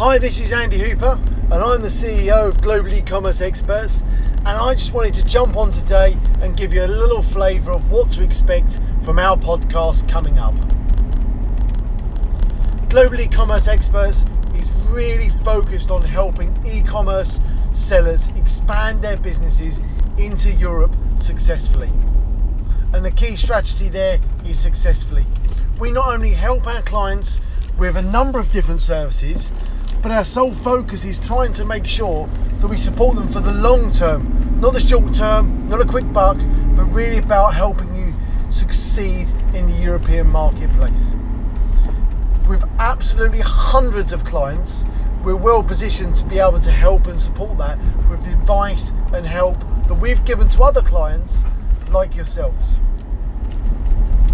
Hi, this is Andy Hooper, and I'm the CEO of Global E-commerce Experts. And I just wanted to jump on today and give you a little flavour of what to expect from our podcast coming up. Global E-commerce Experts is really focused on helping e-commerce sellers expand their businesses into Europe successfully. And the key strategy there is successfully. We not only help our clients with a number of different services, but our sole focus is trying to make sure that we support them for the long term, not the short term, not a quick buck, but really about helping you succeed in the European marketplace. With absolutely hundreds of clients, we're well positioned to be able to help and support that with the advice and help that we've given to other clients like yourselves.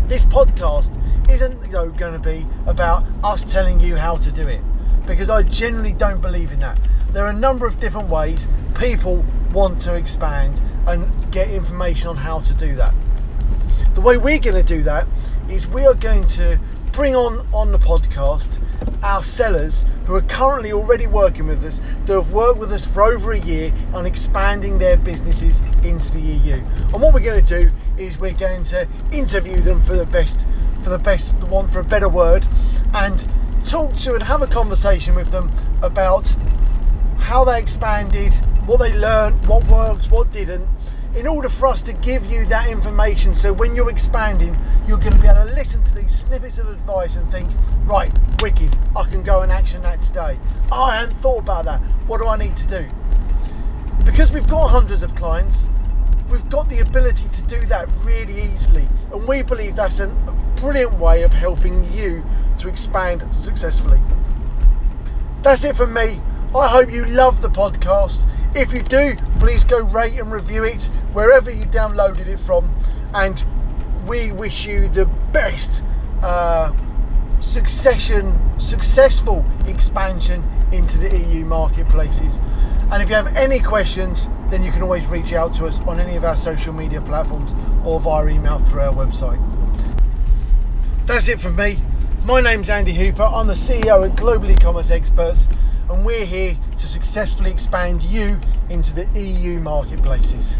This podcast isn't going to be about us telling you how to do it because I generally don't believe in that. There are a number of different ways people want to expand and get information on how to do that. The way we're going to do that is we are going to bring on on the podcast our sellers who are currently already working with us, that have worked with us for over a year on expanding their businesses into the EU. And what we're going to do is we're going to interview them for the best, for the best, the one for a better word, and talk to and have a conversation with them about how they expanded, what they learned, what works, what didn't, in order for us to give you that information so when you're expanding, you're going to be able to listen to these snippets of advice and think, right, wicked, I can go and action that today. Oh, I hadn't thought about that. What do I need to do? Because we've got hundreds of clients, we've got the ability to do that really easily. And we believe that's a brilliant way of helping you expand successfully. That's it from me. I hope you love the podcast. If you do, please go rate and review it wherever you downloaded it from. And we wish you the best uh, succession, successful expansion into the EU marketplaces. And if you have any questions, then you can always reach out to us on any of our social media platforms or via email through our website. That's it from me. My name's Andy Hooper. I'm the CEO at Global E-commerce Experts, and we're here to successfully expand you into the EU marketplaces.